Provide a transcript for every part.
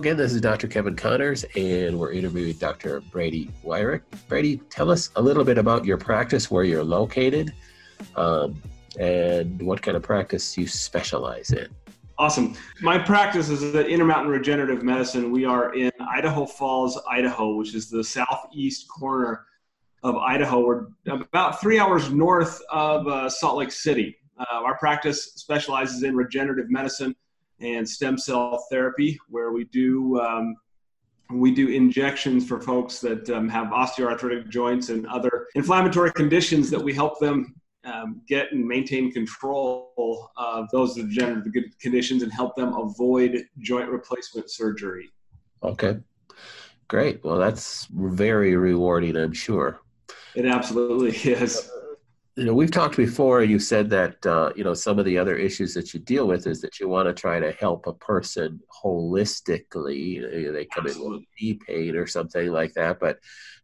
again, this is Dr. Kevin Conners, and we're interviewing Dr. Brady Wirick. Brady, tell us a little bit about your practice, where you're located, um, and what kind of practice you specialize in. Awesome. My practice is at Intermountain Regenerative Medicine. We are in Idaho Falls, Idaho, which is the southeast corner of Idaho. We're about three hours north of uh, Salt Lake City. Uh, our practice specializes in regenerative medicine and stem cell therapy, where we do um, we do injections for folks that um, have osteoarthritic joints and other inflammatory conditions that we help them um, get and maintain control of those degenerative conditions and help them avoid joint replacement surgery. Okay, great. Well, that's very rewarding, I'm sure. It absolutely is you know we've talked before you said that uh, you know some of the other issues that you deal with is that you want to try to help a person holistically you know, they come Absolutely. in with knee pain or something like that but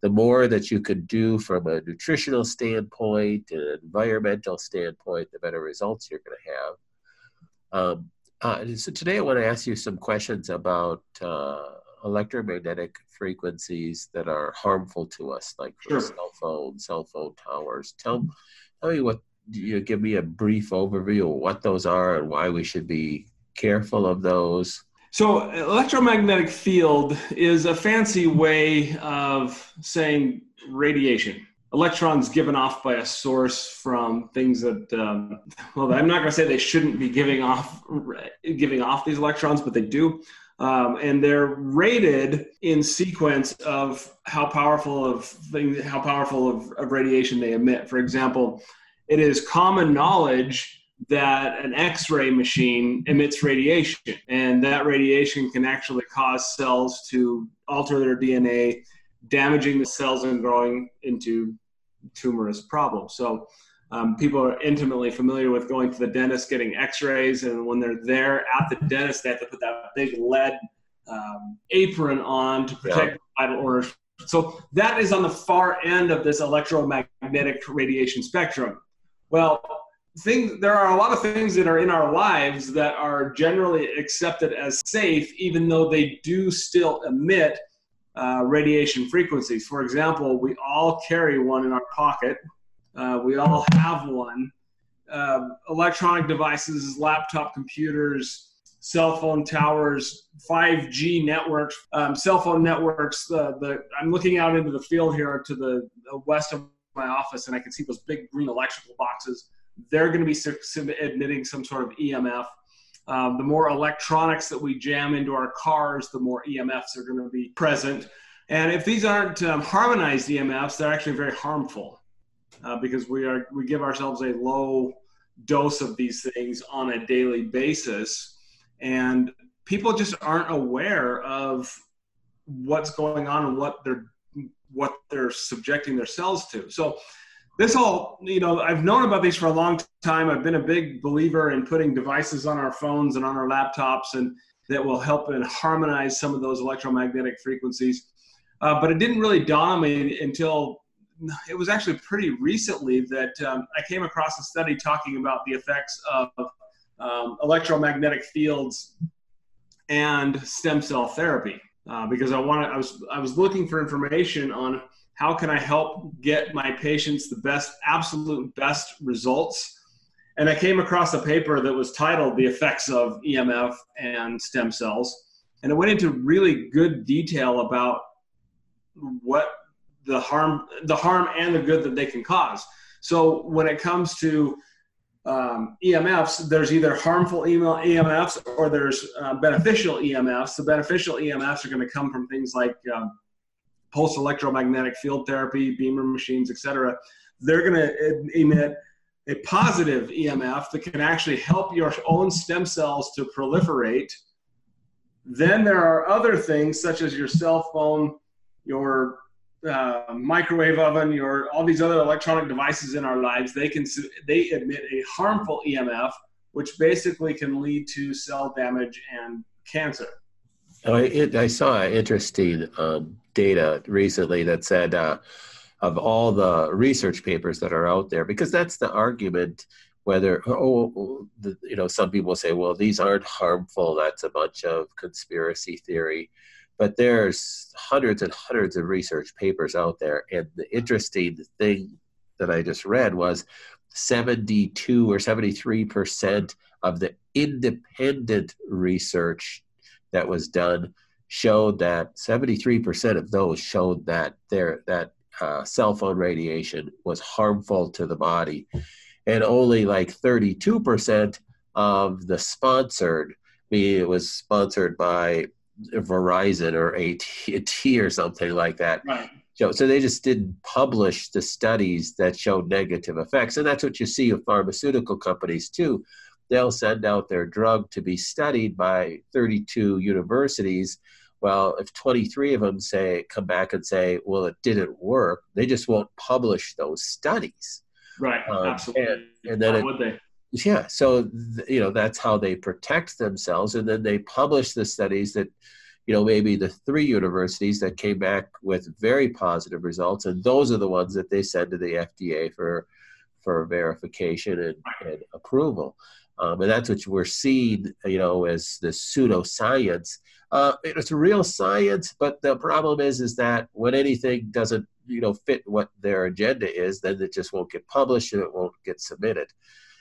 the more that you could do from a nutritional standpoint and an environmental standpoint the better results you're going to have um, uh, so today i want to ask you some questions about uh, electromagnetic frequencies that are harmful to us, like sure. cell phone, cell phone towers. Tell, tell me what you give me a brief overview of what those are and why we should be careful of those. So, electromagnetic field is a fancy way of saying radiation. Electrons given off by a source from things that, um, well, I'm not going to say they shouldn't be giving off giving off these electrons, but they do. Um, and they're rated in sequence of how powerful of things, how powerful of, of radiation they emit. For example, it is common knowledge that an X-ray machine emits radiation, and that radiation can actually cause cells to alter their DNA, damaging the cells and growing into tumorous problems. So um, people are intimately familiar with going to the dentist, getting X-rays, and when they're there at the dentist, they have to put that big lead um, apron on to protect yeah. vital organs. So that is on the far end of this electromagnetic radiation spectrum. Well, things there are a lot of things that are in our lives that are generally accepted as safe, even though they do still emit uh, radiation frequencies. For example, we all carry one in our pocket uh, we all have one. Uh, electronic devices, laptop computers, cell phone towers, 5G networks, um, cell phone networks. The, the, I'm looking out into the field here to the, the west of my office, and I can see those big green electrical boxes. They're going to be emitting some sort of EMF. Um, the more electronics that we jam into our cars, the more EMFs are going to be present. And if these aren't um, harmonized EMFs, they're actually very harmful uh, because we are we give ourselves a low dose of these things on a daily basis, and people just aren't aware of what's going on and what they're what they're subjecting themselves to. So this all you know i've known about these for a long time. I've been a big believer in putting devices on our phones and on our laptops and that will help and harmonize some of those electromagnetic frequencies. Uh, but it didn't really dawn on me until it was actually pretty recently that um, I came across a study talking about the effects of um, electromagnetic fields and stem cell therapy. Uh, because I wanted, I was, I was looking for information on how can I help get my patients the best, absolute best results. And I came across a paper that was titled "The Effects of EMF and Stem Cells," and it went into really good detail about what the harm the harm and the good that they can cause so when it comes to um, EMFs, there's either harmful EMFs or there's uh, beneficial EMFs. The beneficial EMFs are going to come from things like um, pulse electromagnetic field therapy, BEMER machines, etc. They're going to emit a positive EMF that can actually help your own stem cells to proliferate. Then there are other things such as your cell phone, your uh, microwave oven, your all these other electronic devices in our lives, they can they emit a harmful EMF, which basically can lead to cell damage and cancer. Oh, it, I saw interesting um, data recently that said uh, of all the research papers that are out there, because that's the argument whether oh the, you know some people say well these aren't harmful that's a bunch of conspiracy theory but there's hundreds and hundreds of research papers out there and the interesting thing that i just read was 72 or 73 percent of the independent research that was done showed that 73% of those showed that their that uh, cell phone radiation was harmful to the body. And only like 32% of the sponsored meaning it was sponsored by verizon or at&t or something like that right. so, so they just didn't publish the studies that showed negative effects and that's what you see with pharmaceutical companies too they'll send out their drug to be studied by 32 universities. Well, if 23 of them say come back and say, well, it didn't work, they just won't publish those studies. Right. Um, Absolutely. And, and then it, would they? Yeah. So you know that's how they protect themselves, and then they publish the studies that you know maybe the three universities that came back with very positive results, and those are the ones that they send to the FDA for for verification and, and approval. Um, and that's what we're seeing, you know, as the pseudoscience. Uh, it's real science, but the problem is, is that when anything doesn't, you know, fit what their agenda is, then it just won't get published and it won't get submitted.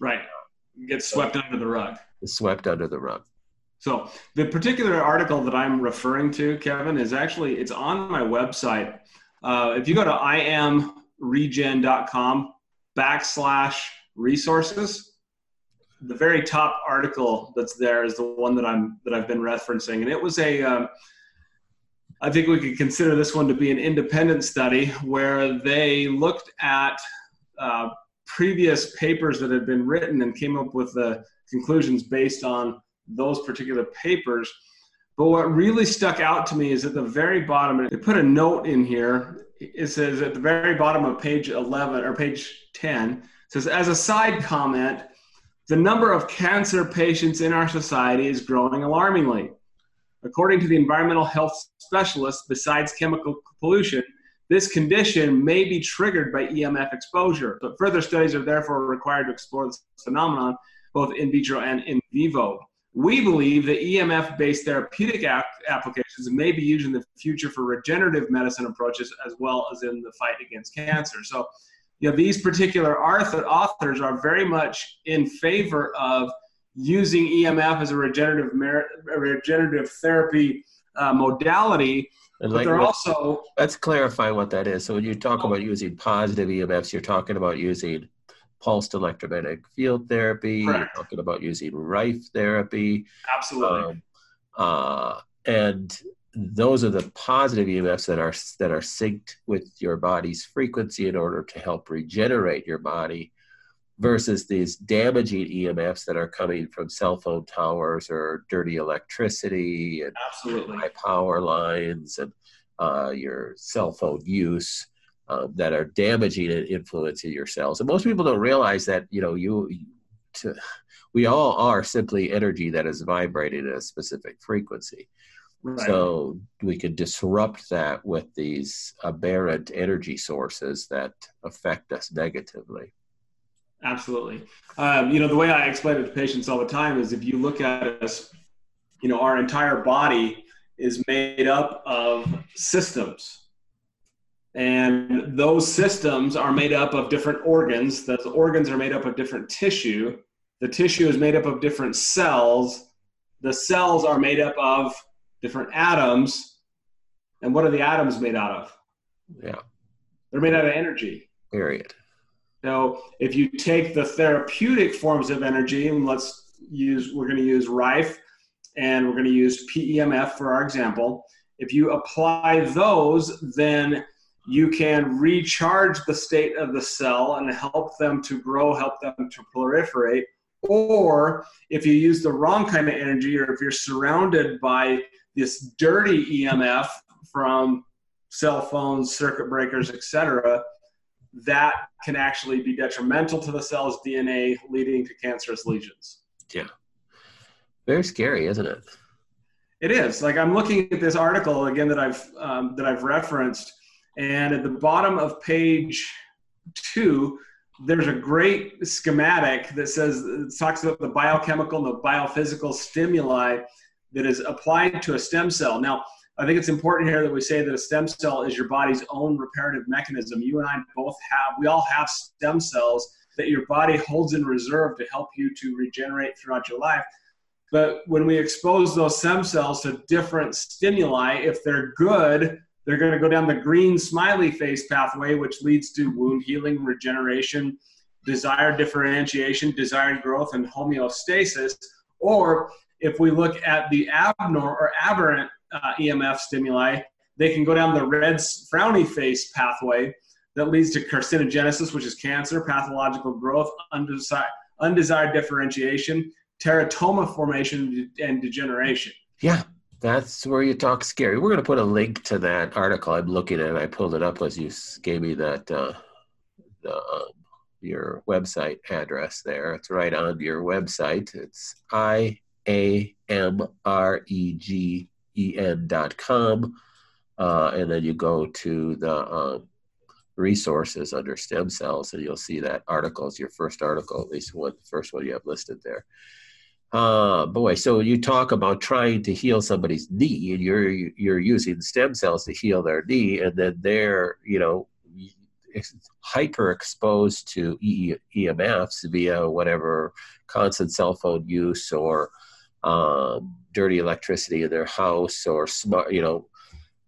Right, get swept under the rug. Swept under the rug. So the particular article that I'm referring to, Kevin, is actually it's on my website. Uh, if you go to imregen.com backslash resources, the very top article that's there is the one that I'm that I've been referencing, and it was a. Um, I think we could consider this one to be an independent study where they looked at uh, previous papers that had been written and came up with the conclusions based on those particular papers. But what really stuck out to me is at the very bottom, they put a note in here. It says at the very bottom of page 11 or page 10, says, as a side comment, the number of cancer patients in our society is growing alarmingly. According to the environmental health specialists, besides chemical pollution, this condition may be triggered by EMF exposure, but further studies are therefore required to explore this phenomenon both in vitro and in vivo. We believe that EMF based therapeutic applications may be used in the future for regenerative medicine approaches as well as in the fight against cancer. So, you know, these particular authors are very much in favor of using EMF as a regenerative a regenerative therapy uh, modality. And but like they're also let's clarify what that is. So when you talk about using positive EMFs, you're talking about using pulsed electromagnetic field therapy. Correct. You're talking about using Rife therapy. Absolutely. Um, uh, and those are the positive EMFs that are that are synced with your body's frequency in order to help regenerate your body versus these damaging EMFs that are coming from cell phone towers or dirty electricity and Absolutely. high power lines and uh, your cell phone use um, that are damaging and influencing your cells. And most people don't realize that you know you. To, we all are simply energy that is vibrating at a specific frequency. Right. So we could disrupt that with these aberrant energy sources that affect us negatively. Absolutely. Um, you know, the way I explain it to patients all the time is if you look at us, you know, our entire body is made up of systems. And those systems are made up of different organs. Those organs are made up of different tissue. The tissue is made up of different cells. The cells are made up of different atoms. And what are the atoms made out of? Yeah. They're made out of energy. Period. Now, if you take the therapeutic forms of energy, and let's use, we're going to use Rife and we're going to use PEMF for our example. If you apply those, then you can recharge the state of the cell and help them to grow, help them to proliferate. Or if you use the wrong kind of energy, or if you're surrounded by this dirty EMF from cell phones, circuit breakers, etc., that can actually be detrimental to the cell's DNA, leading to cancerous lesions. Yeah. Very scary, isn't it? It is. Like I'm looking at this article again that I've um, that I've referenced, and at the bottom of page two, there's a great schematic that says talks about the biochemical and the biophysical stimuli that is applied to a stem cell. Now, I think it's important here that we say that a stem cell is your body's own reparative mechanism. You and I both have, we all have stem cells that your body holds in reserve to help you to regenerate throughout your life. But when we expose those stem cells to different stimuli, if they're good, they're going to go down the green smiley face pathway, which leads to wound healing, regeneration, desired differentiation, desired growth, and homeostasis. Or if we look at the abnormal or aberrant uh, EMF stimuli, they can go down the red frowny face pathway that leads to carcinogenesis, which is cancer, pathological growth, undesired, undesired differentiation, teratoma formation, and degeneration. Yeah, that's where you talk scary. We're going to put a link to that article I'm looking at. it. I pulled it up as you gave me that uh, the, uh, your website address there. It's right on your website. It's i a m r e g e n dot com, uh, and then you go to the um, resources under stem cells, and you'll see that article is your first article, at least one, the first one you have listed there. Uh, boy, so you talk about trying to heal somebody's knee, and you're you're using stem cells to heal their knee, and then they're you know hyper exposed to EMFs via whatever constant cell phone use or um, dirty electricity in their house or smart, you know,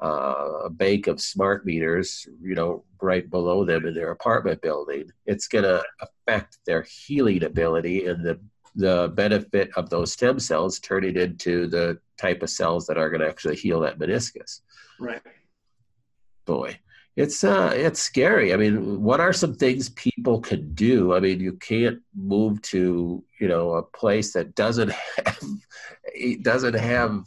uh, a bank of smart meters, you know, right below them in their apartment building, it's going to affect their healing ability and the the benefit of those stem cells turning into the type of cells that are going to actually heal that meniscus. Right. Boy, it's uh, it's scary. I mean, what are some things people can do? I mean, you can't move to you know a place that doesn't have doesn't have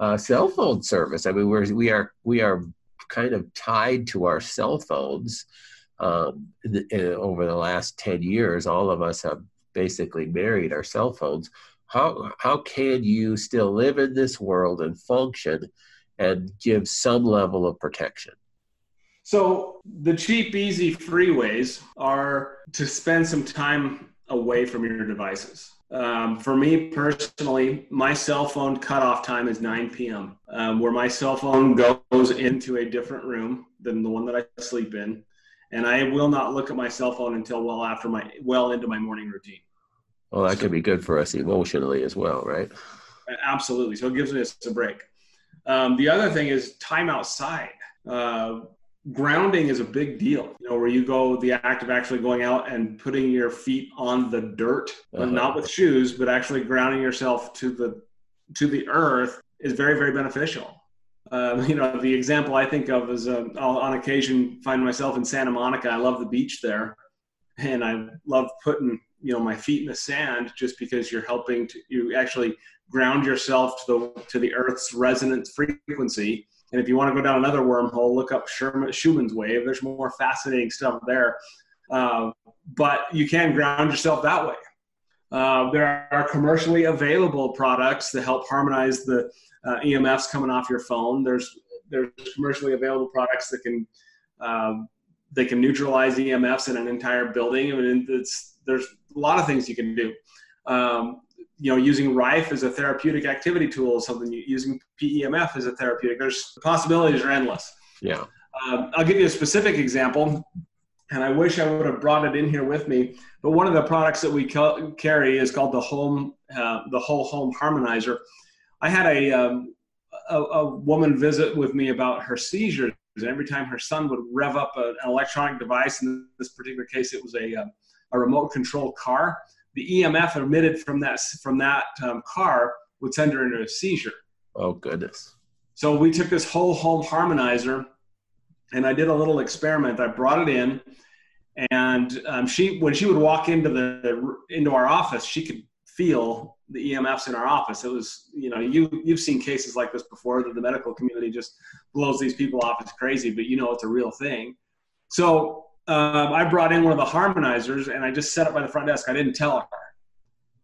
uh, cell phone service. I mean, we're we are we are kind of tied to our cell phones. Um, in, over the last ten years, all of us have basically married our cell phones. How how can you still live in this world and function and give some level of protection? So the cheap, easy, free ways are to spend some time away from your devices. Um, for me personally, my cell phone cutoff time is 9 p.m., um, where my cell phone goes into a different room than the one that I sleep in, and I will not look at my cell phone until well after my well into my morning routine. Well, that could be good for us emotionally as well, right? Absolutely. So it gives us a break. Um, the other thing is time outside. Uh, grounding is a big deal you know where you go the act of actually going out and putting your feet on the dirt uh-huh. but not with shoes but actually grounding yourself to the to the earth is very very beneficial um, you know the example i think of is uh, i'll on occasion find myself in santa monica i love the beach there and i love putting you know my feet in the sand just because you're helping to you actually ground yourself to the to the earth's resonance frequency and if you want to go down another wormhole, look up Sherman, Schumann's wave. There's more fascinating stuff there. Uh, but you can ground yourself that way. Uh, there are commercially available products that help harmonize the uh, EMFs coming off your phone. There's there's commercially available products that can um, they can neutralize EMFs in an entire building. I mean, there's a lot of things you can do. Um, you know, using Rife as a therapeutic activity tool is something. Using PEMF as a therapeutic. There's the possibilities are endless. Yeah. Um, I'll give you a specific example, and I wish I would have brought it in here with me. But one of the products that we ca- carry is called the home, uh, the whole home harmonizer. I had a, um, a, a woman visit with me about her seizures. And every time her son would rev up a, an electronic device, in this particular case, it was a, uh, a remote control car the EMF emitted from that from that um, car would send her into a seizure. Oh goodness! So we took this whole home harmonizer, and I did a little experiment. I brought it in, and um, she when she would walk into the into our office, she could feel the EMFs in our office. It was you know you you've seen cases like this before that the medical community just blows these people off as crazy, but you know it's a real thing. So um, I brought in one of the harmonizers and I just set it by the front desk. I didn't tell her.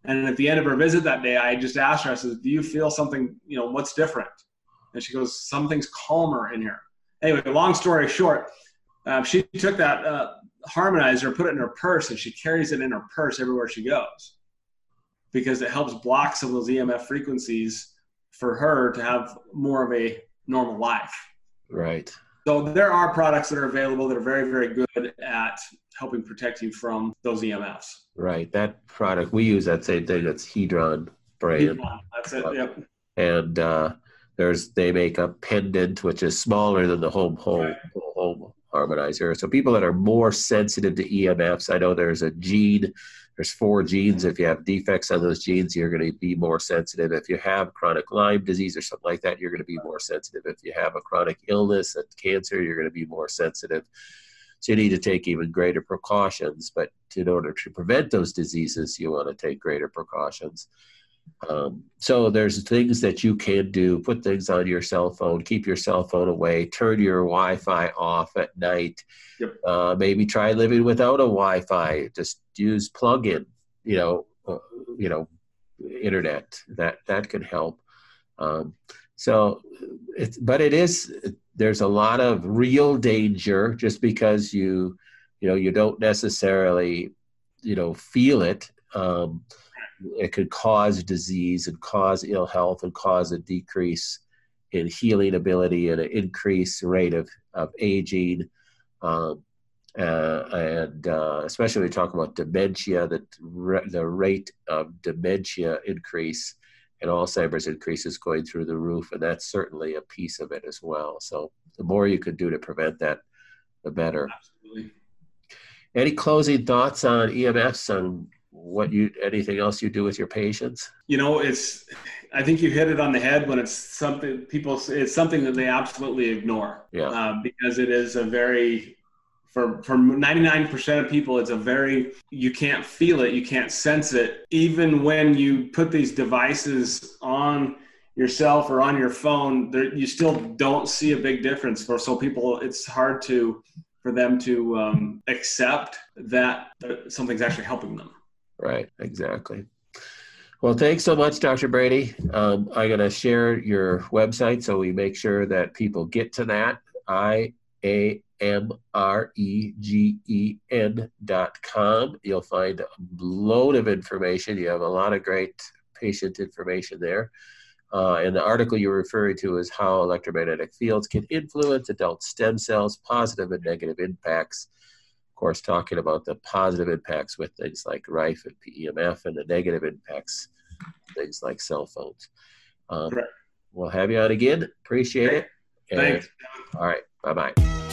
And at the end of her visit that day, I just asked her, I said, Do you feel something, you know, what's different? And she goes, Something's calmer in here. Anyway, long story short, uh, she took that uh, harmonizer, put it in her purse, and she carries it in her purse everywhere she goes because it helps block some of those EMF frequencies for her to have more of a normal life. Right. So there are products that are available that are very, very good at helping protect you from those EMFs. Right. That product we use that same thing. It's Hedron brand. Hedron, that's it. Yep. And uh, there's they make a pendant which is smaller than the home home home harmonizer. So people that are more sensitive to EMFs, I know there's a gene. There's four genes. If you have defects on those genes, you're going to be more sensitive. If you have chronic Lyme disease or something like that, you're going to be more sensitive. If you have a chronic illness and cancer, you're going to be more sensitive. So you need to take even greater precautions. But in order to prevent those diseases, you want to take greater precautions. Um, so there's things that you can do. Put things on your cell phone. Keep your cell phone away. Turn your Wi-Fi off at night. Yep. Uh, maybe try living without a Wi-Fi. Just use plug-in. You know, uh, you know, internet. That that can help. Um, so, it's but it is. There's a lot of real danger just because you, you know, you don't necessarily, you know, feel it. Um, it could cause disease and cause ill health and cause a decrease in healing ability and an increased rate of, of aging. Um, uh, and uh, especially when we talk about dementia, the, the rate of dementia increase and Alzheimer's increase is going through the roof, and that's certainly a piece of it as well. So the more you can do to prevent that, the better. Absolutely. Any closing thoughts on EMFs and what you anything else you do with your patients? You know it's i think you hit it on the head when it's something people it's something that they absolutely ignore. Yeah. Uh, because it is a very for for 99% of people it's a very you can't feel it you can't sense it. Even when you put these devices on yourself or on your phone there, you still don't see a big difference. For so people it's hard to for them to um, accept that something's actually helping them Right, exactly. Well, thanks so much, Dr. Brady. Um, I'm going to share your website so we make sure that people get to that. I A M R E G E N dot com. You'll find a load of information. You have a lot of great patient information there. Uh, and the article you're referring to is how electromagnetic fields can influence adult stem cells, positive and negative impacts course, talking about the positive impacts with things like RIFE and PEMF and the negative impacts, things like cell phones. Um, We'll have you on again. Appreciate it. And, Thanks. All right. Bye bye.